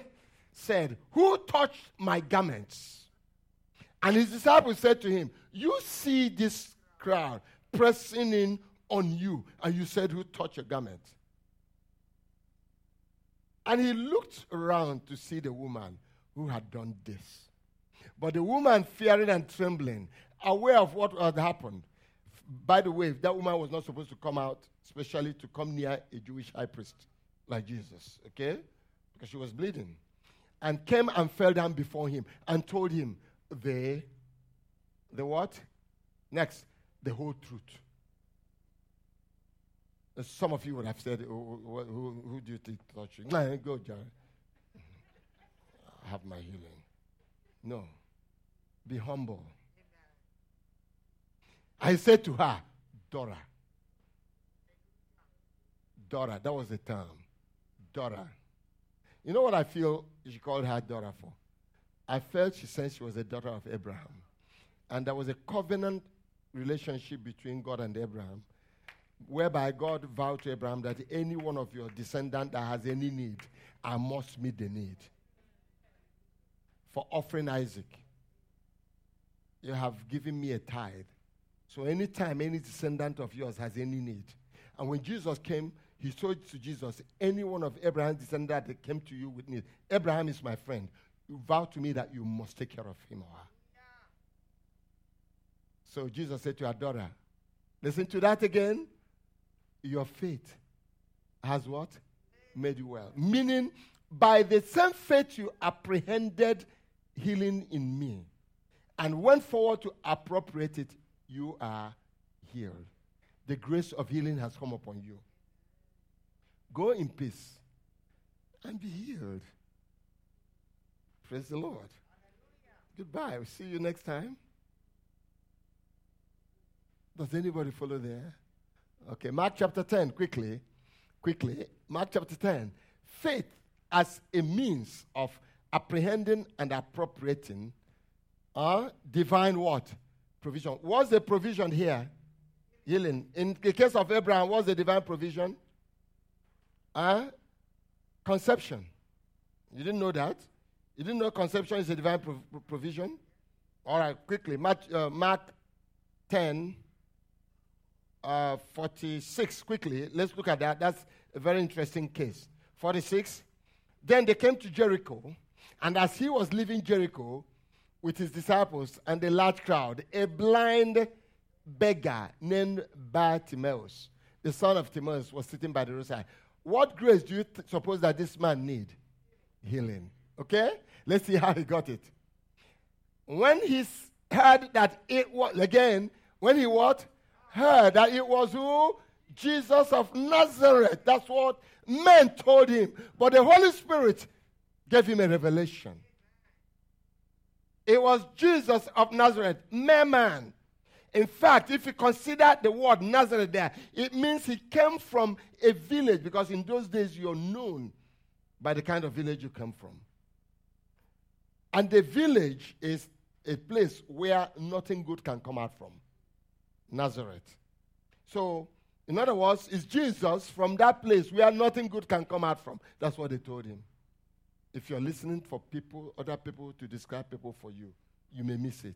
said, Who touched my garments? And his disciples said to him, You see this crowd pressing in on you, and you said, Who touched your garment? And he looked around to see the woman who had done this. But the woman, fearing and trembling, aware of what had happened, by the way, that woman was not supposed to come out, especially to come near a Jewish high priest like Jesus, okay? Because she was bleeding. And came and fell down before him and told him the, the what? Next, the whole truth. Some of you would have said, oh, who, who, who do you think touched you? Go, Jerry. I have my healing. No. Be humble. I said to her, Dora. Dora, that was the term. Dora. You know what I feel she called her Dora for? I felt she said she was a daughter of Abraham. And there was a covenant relationship between God and Abraham, whereby God vowed to Abraham that any one of your descendants that has any need, I must meet the need. For offering Isaac, you have given me a tithe. So anytime any descendant of yours has any need, and when Jesus came, he told to Jesus, any one of Abraham's descendants that came to you with need, Abraham is my friend. You vow to me that you must take care of him or her. So Jesus said to her daughter, listen to that again. Your faith has what? Made you well. Meaning, by the same faith you apprehended healing in me and went forward to appropriate it, you are healed. The grace of healing has come upon you. Go in peace and be healed. Praise the Lord. Goodbye. We'll see you next time. Does anybody follow there? Okay, Mark chapter 10, quickly. Quickly. Mark chapter 10. Faith as a means of apprehending and appropriating uh, divine what? Provision. What's the provision here? Healing. In the case of Abraham, what's the divine provision? Uh, conception. You didn't know that? You didn't know conception is a divine provision? All right, quickly. Mark, uh, Mark 10, uh, 46, quickly. Let's look at that. That's a very interesting case. 46. Then they came to Jericho, and as he was leaving Jericho with his disciples and a large crowd, a blind beggar named Bartimaeus, the son of Timaeus, was sitting by the roadside. What grace do you th- suppose that this man need? Healing. Okay? Let's see how he got it. When he heard that it was, again, when he what? Heard that it was who? Jesus of Nazareth. That's what men told him. But the Holy Spirit gave him a revelation. It was Jesus of Nazareth, mere man. In fact, if you consider the word Nazareth there, it means he came from a village because in those days you're known by the kind of village you come from. And the village is a place where nothing good can come out from Nazareth. So, in other words, it's Jesus from that place where nothing good can come out from. That's what they told him. If you're listening for people, other people to describe people for you, you may miss it.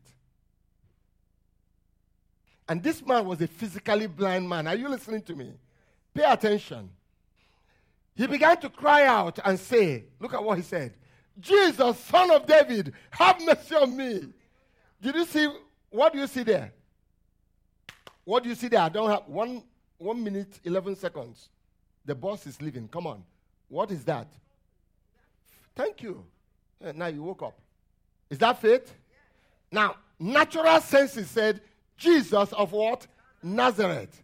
And this man was a physically blind man. Are you listening to me? Pay attention. He began to cry out and say, Look at what he said Jesus, son of David, have mercy on me. Did you see? What do you see there? What do you see there? I don't have one, one minute, 11 seconds. The boss is leaving. Come on. What is that? Thank you. Uh, now you woke up. Is that faith? Now, natural senses said, Jesus of what? Nazareth.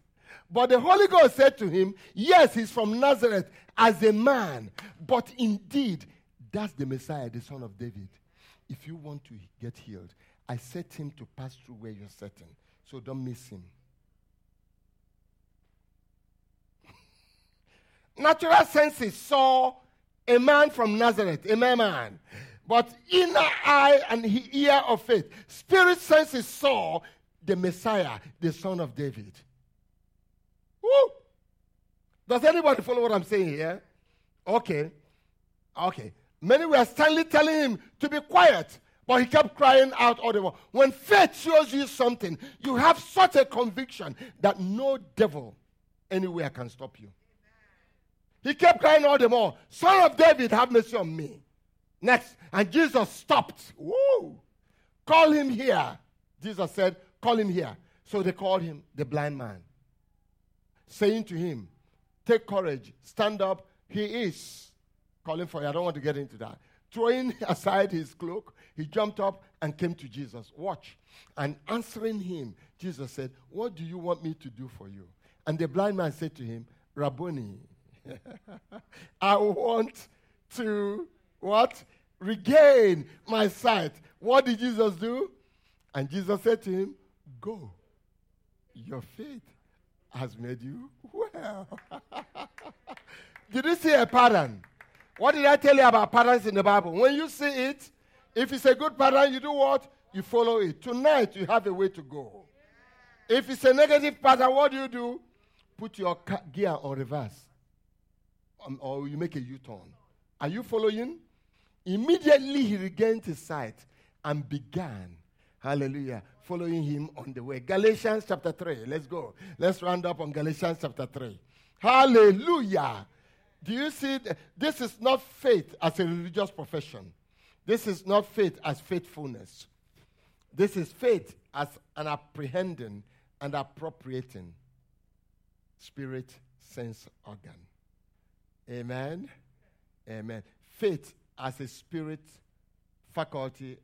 But the Holy Ghost said to him, Yes, he's from Nazareth as a man, but indeed, that's the Messiah, the son of David. If you want to get healed, I set him to pass through where you're sitting. So don't miss him. Natural senses saw a man from Nazareth, a man. But inner eye and ear of faith, spirit senses saw the Messiah, the son of David. Woo! Does anybody follow what I'm saying here? Okay. Okay. Many were sternly telling him to be quiet, But he kept crying out all the while. When faith shows you something, you have such a conviction that no devil anywhere can stop you. He kept crying all the more, Son of David, have mercy on me. Next. And Jesus stopped. Woo! Call him here. Jesus said, Call him here. So they called him the blind man, saying to him, Take courage, stand up. He is calling for you. I don't want to get into that. Throwing aside his cloak, he jumped up and came to Jesus. Watch. And answering him, Jesus said, What do you want me to do for you? And the blind man said to him, Rabboni, I want to what? Regain my sight. What did Jesus do? And Jesus said to him, Go. Your faith has made you well. did you see a pattern? What did I tell you about patterns in the Bible? When you see it, if it's a good pattern, you do what? You follow it. Tonight, you have a way to go. If it's a negative pattern, what do you do? Put your gear on reverse. Um, or you make a U turn. Are you following? Immediately he regained his sight and began, hallelujah, following him on the way. Galatians chapter 3. Let's go. Let's round up on Galatians chapter 3. Hallelujah. Do you see? Th- this is not faith as a religious profession. This is not faith as faithfulness. This is faith as an apprehending and appropriating spirit sense organ. Amen. Amen. Faith as a spirit faculty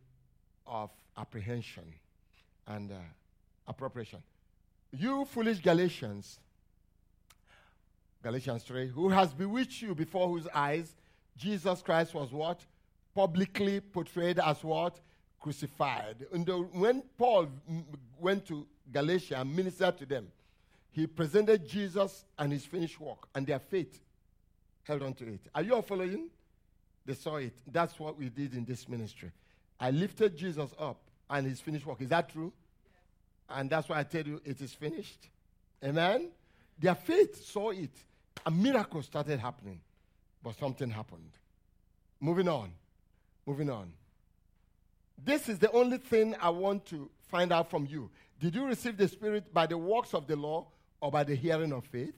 of apprehension and uh, appropriation. You foolish Galatians, Galatians 3, who has bewitched you before whose eyes Jesus Christ was what? Publicly portrayed as what? Crucified. And the, when Paul m- went to Galatia and ministered to them, he presented Jesus and his finished work, and their faith held on to it. Are you all following? They saw it. That's what we did in this ministry. I lifted Jesus up and his finished work. Is that true? And that's why I tell you it is finished. Amen? Their faith saw it. A miracle started happening. But something happened. Moving on. Moving on. This is the only thing I want to find out from you. Did you receive the Spirit by the works of the law or by the hearing of faith?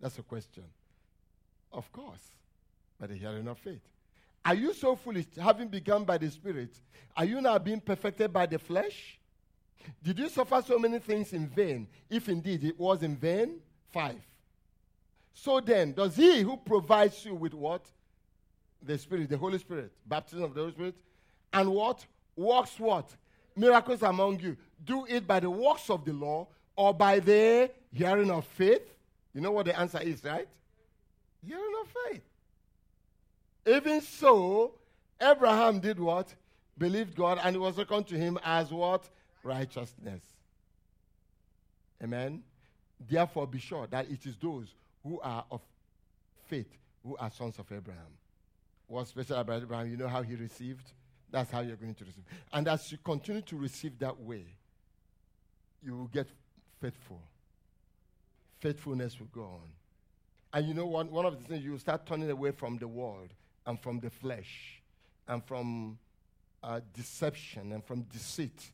That's a question. Of course, by the hearing of faith. Are you so foolish, having begun by the Spirit? Are you now being perfected by the flesh? Did you suffer so many things in vain, if indeed it was in vain? Five. So then, does he who provides you with what? The Spirit, the Holy Spirit, baptism of the Holy Spirit, and what? Works what? Miracles among you. Do it by the works of the law or by the hearing of faith? You know what the answer is, right? Hearing of faith. Even so, Abraham did what? Believed God, and it was reckoned to him as what? Righteousness. Amen. Therefore, be sure that it is those who are of faith who are sons of Abraham. What's special about Abraham? You know how he received? That's how you're going to receive. And as you continue to receive that way, you will get faithful. Faithfulness will go on. And you know, one, one of the things you start turning away from the world and from the flesh and from uh, deception and from deceit.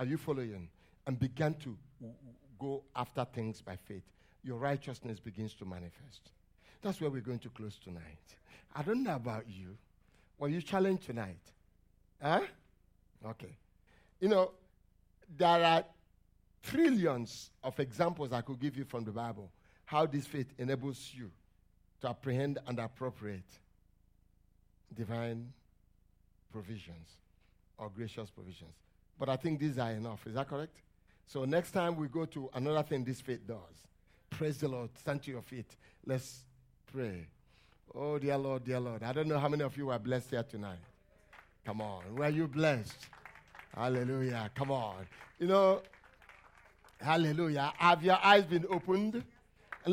Are you following? And begin to w- go after things by faith. Your righteousness begins to manifest. That's where we're going to close tonight. I don't know about you. Were you challenged tonight? Huh? Okay. You know, there are trillions of examples I could give you from the Bible how this faith enables you to apprehend and appropriate divine provisions or gracious provisions. But I think these are enough. Is that correct? So next time we go to another thing this faith does. Praise the Lord. Stand to your feet. Let's pray. Oh, dear Lord, dear Lord. I don't know how many of you are blessed here tonight. Come on. Were you blessed? Hallelujah. Come on. You know, hallelujah. Have your eyes been opened?